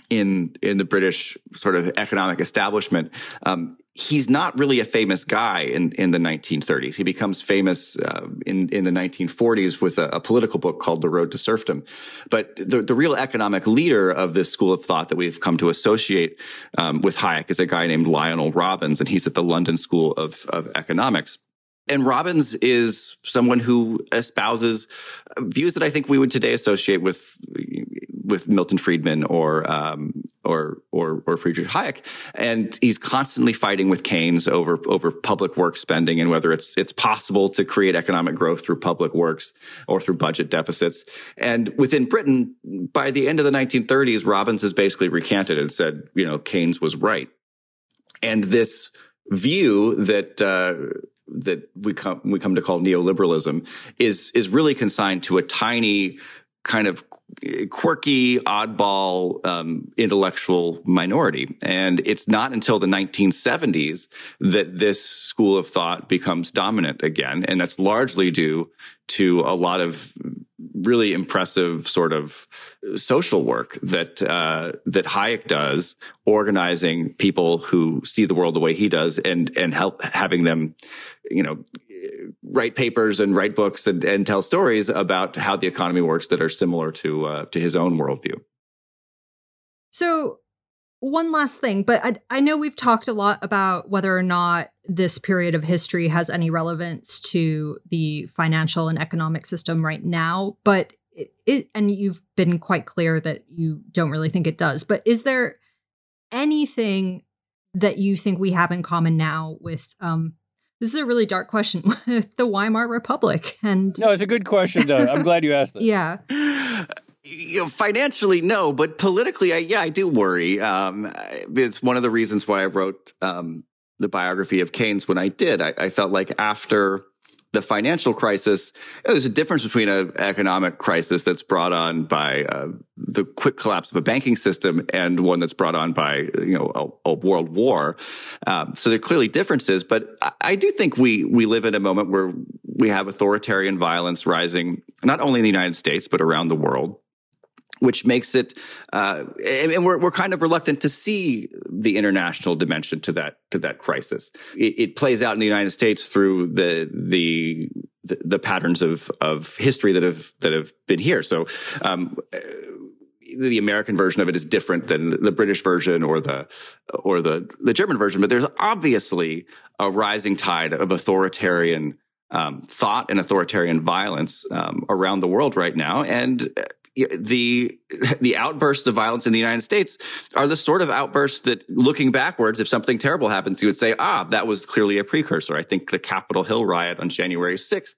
Speaker 3: in in the British sort of economic establishment. Um, he's not really a famous guy in, in the 1930s. He becomes famous uh, in in the 1940s with a, a, political book called The Road to Serfdom. But the the real economic leader of this school of thought that we've come to associate um, with Hayek is a guy named Lionel Robbins, and he's at the London School of of Economics. And Robbins is someone who espouses views that I think we would today associate with with Milton Friedman or um, or or or Friedrich Hayek, and he's constantly fighting with Keynes over over public work spending and whether it's it's possible to create economic growth through public works or through budget deficits. And within Britain, by the end of the 1930s, Robbins has basically recanted and said, you know, Keynes was right, and this view that. Uh, that we come we come to call neoliberalism is is really consigned to a tiny kind of quirky, oddball, um, intellectual minority. And it's not until the 1970s that this school of thought becomes dominant again. And that's largely due to a lot of really impressive sort of social work that uh, that Hayek does, organizing people who see the world the way he does, and and help having them, you know, write papers and write books and, and tell stories about how the economy works that are similar to uh, to his own worldview.
Speaker 2: So, one last thing, but I, I know we've talked a lot about whether or not this period of history has any relevance to the financial and economic system right now, but it, it and you've been quite clear that you don't really think it does. But is there anything that you think we have in common now with um, this is a really dark question *laughs* the Weimar Republic. And
Speaker 1: no, it's a good question. Though. I'm glad you asked that. *laughs*
Speaker 2: Yeah. *laughs*
Speaker 3: You know, financially, no, but politically, I, yeah, I do worry. Um, it's one of the reasons why I wrote um, the biography of Keynes when I did. I, I felt like after the financial crisis, you know, there's a difference between an economic crisis that's brought on by uh, the quick collapse of a banking system and one that's brought on by you know a, a world war. Um, so there are clearly differences, but I, I, do think we we live in a moment where we have authoritarian violence rising, not only in the United States but around the world which makes it, uh, and we're we're kind of reluctant to see the international dimension to that to that crisis. It, it plays out in the United States through the the the, patterns of of history that have that have been here. So. Um, the American version of it is different than the British version or the or the the German version, but there's obviously a rising tide of authoritarian um, thought and authoritarian violence um, around the world right now, and the the outbursts of violence in the United States are the sort of outbursts that, looking backwards, if something terrible happens, you would say, "Ah, that was clearly a precursor." I think the Capitol Hill riot on January sixth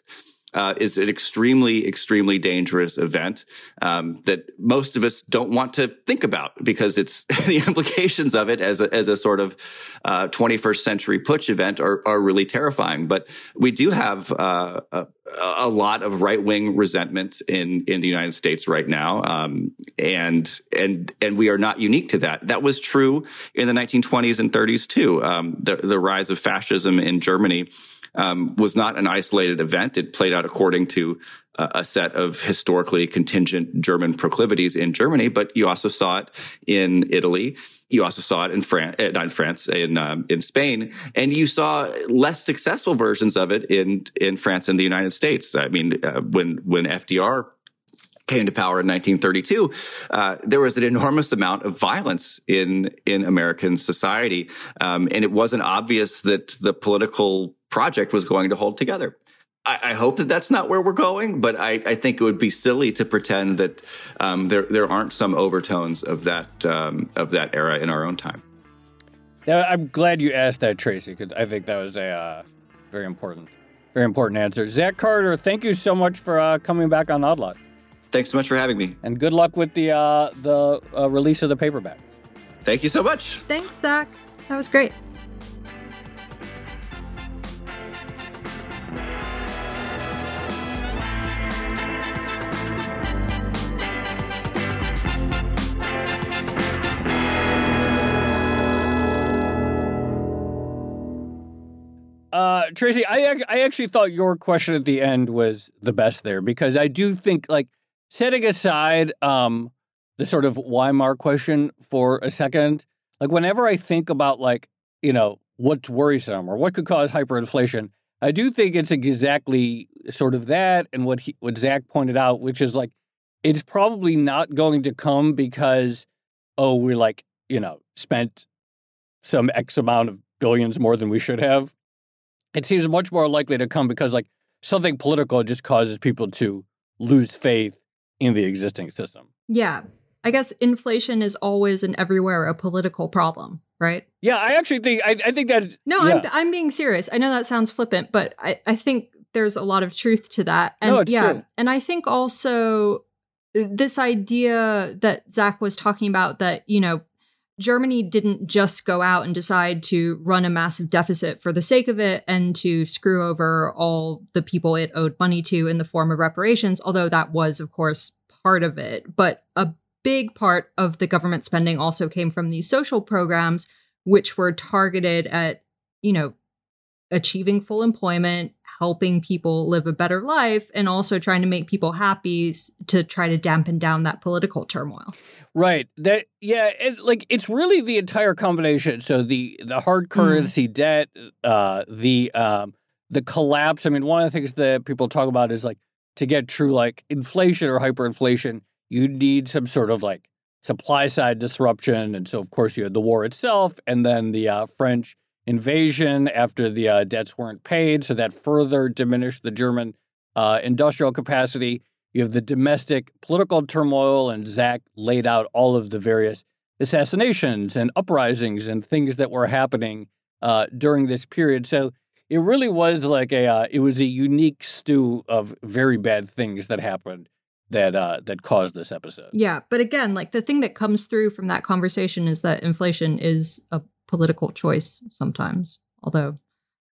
Speaker 3: uh, is an extremely, extremely dangerous event um, that most of us don't want to think about because it's *laughs* the implications of it as a, as a sort of uh, 21st century putsch event are, are really terrifying. But we do have uh, a, a, lot of right wing resentment in in the United States right now, um, and and and we are not unique to that. That was true in the 1920s and 30s too. Um, the the rise of fascism in Germany um, was not an isolated event. It played out according to uh, a set of historically contingent German proclivities in Germany, but you also saw it in Italy. You also saw it in France, uh, not in France, in um, in Spain, and you saw less successful versions of it in in France and the United States. I mean, uh, when when FDR came to power in 1932, uh, there was an enormous amount of violence in in American society, um, and it wasn't obvious that the political project was going to hold together. I, I hope that that's not where we're going, but I, I, think it would be silly to pretend that um, there there aren't some overtones of that um, of that era in our own time.
Speaker 1: Yeah, I'm glad you asked that, Tracy, because I think that was a uh, very important, very important answer. Zach Carter, thank you so much for uh, coming back on Odd Lot.
Speaker 3: Thanks so much for having me.
Speaker 1: And good luck with the uh, the uh, release of the paperback.
Speaker 3: Thank you so much.
Speaker 2: Thanks, Zach. That was great.
Speaker 1: Uh, Tracy, I I actually thought your question at the end was the best there because I do think like setting aside um, the sort of Weimar question for a second, like whenever I think about like, you know, what's worrisome or what could cause hyperinflation, I do think it's exactly sort of that and what he, what Zach pointed out, which is like it's probably not going to come because oh we like you know spent some X amount of billions more than we should have. It seems much more likely to come because like something political just causes people to lose faith in the existing system.
Speaker 2: Yeah. I guess inflation is always and everywhere a political problem, right?
Speaker 1: Yeah, I actually think I, I think that
Speaker 2: No,
Speaker 1: yeah.
Speaker 2: I'm I'm being serious. I know that sounds flippant, but I, I think there's a lot of truth to that. And
Speaker 1: no,
Speaker 2: yeah,
Speaker 1: true.
Speaker 2: and I think also uh, this idea that Zach was talking about that, you know, Germany didn't just go out and decide to run a massive deficit for the sake of it and to screw over all the people it owed money to in the form of reparations, although that was, of course, part of it. But a big part of the government spending also came from these social programs, which were targeted at, you know, achieving full employment, helping people live a better life, and also trying to make people happy to try to dampen down that political turmoil.
Speaker 1: Right. That yeah, it, like it's really the entire combination. So the the hard currency mm. debt, uh the um the collapse. I mean, one of the things that people talk about is like to get true like inflation or hyperinflation, you need some sort of like supply side disruption. And so of course you had the war itself and then the uh, French invasion after the uh, debts weren't paid, so that further diminished the German uh, industrial capacity. You have the domestic political turmoil, and Zach laid out all of the various assassinations and uprisings and things that were happening uh, during this period. So it really was like a uh, it was a unique stew of very bad things that happened that uh, that caused this episode.
Speaker 2: Yeah, but again, like the thing that comes through from that conversation is that inflation is a political choice sometimes, although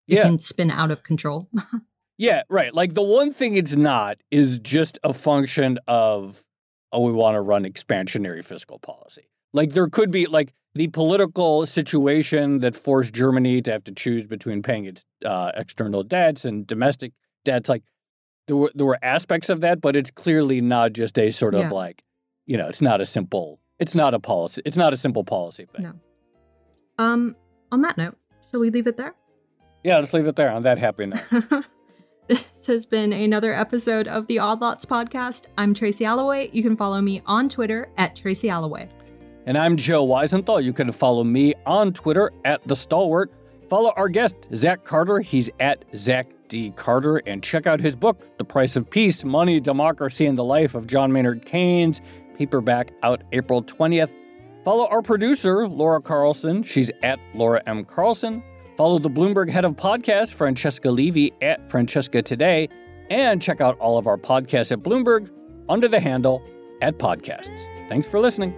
Speaker 2: it yeah. can spin out of control. *laughs*
Speaker 1: Yeah, right. Like the one thing it's not is just a function of, oh, we want to run expansionary fiscal policy. Like there could be like the political situation that forced Germany to have to choose between paying its uh, external debts and domestic debts. Like there were there were aspects of that, but it's clearly not just a sort of
Speaker 2: yeah.
Speaker 1: like, you know, it's not a simple. It's not a policy. It's not a simple policy thing.
Speaker 2: No. Um. On that note, shall we leave it there?
Speaker 1: Yeah, let's leave it there on that happy *laughs* note.
Speaker 2: This has been another episode of the Odd Lots podcast. I'm Tracy Alloway. You can follow me on Twitter at Tracy Alloway.
Speaker 1: And I'm Joe Weisenthal. You can follow me on Twitter at The Stalwart. Follow our guest, Zach Carter. He's at Zach D. Carter. And check out his book, The Price of Peace Money, Democracy, and the Life of John Maynard Keynes, paperback out April 20th. Follow our producer, Laura Carlson. She's at Laura M. Carlson. Follow the Bloomberg head of podcasts, Francesca Levy, at Francesca Today, and check out all of our podcasts at Bloomberg under the handle at podcasts. Thanks for listening.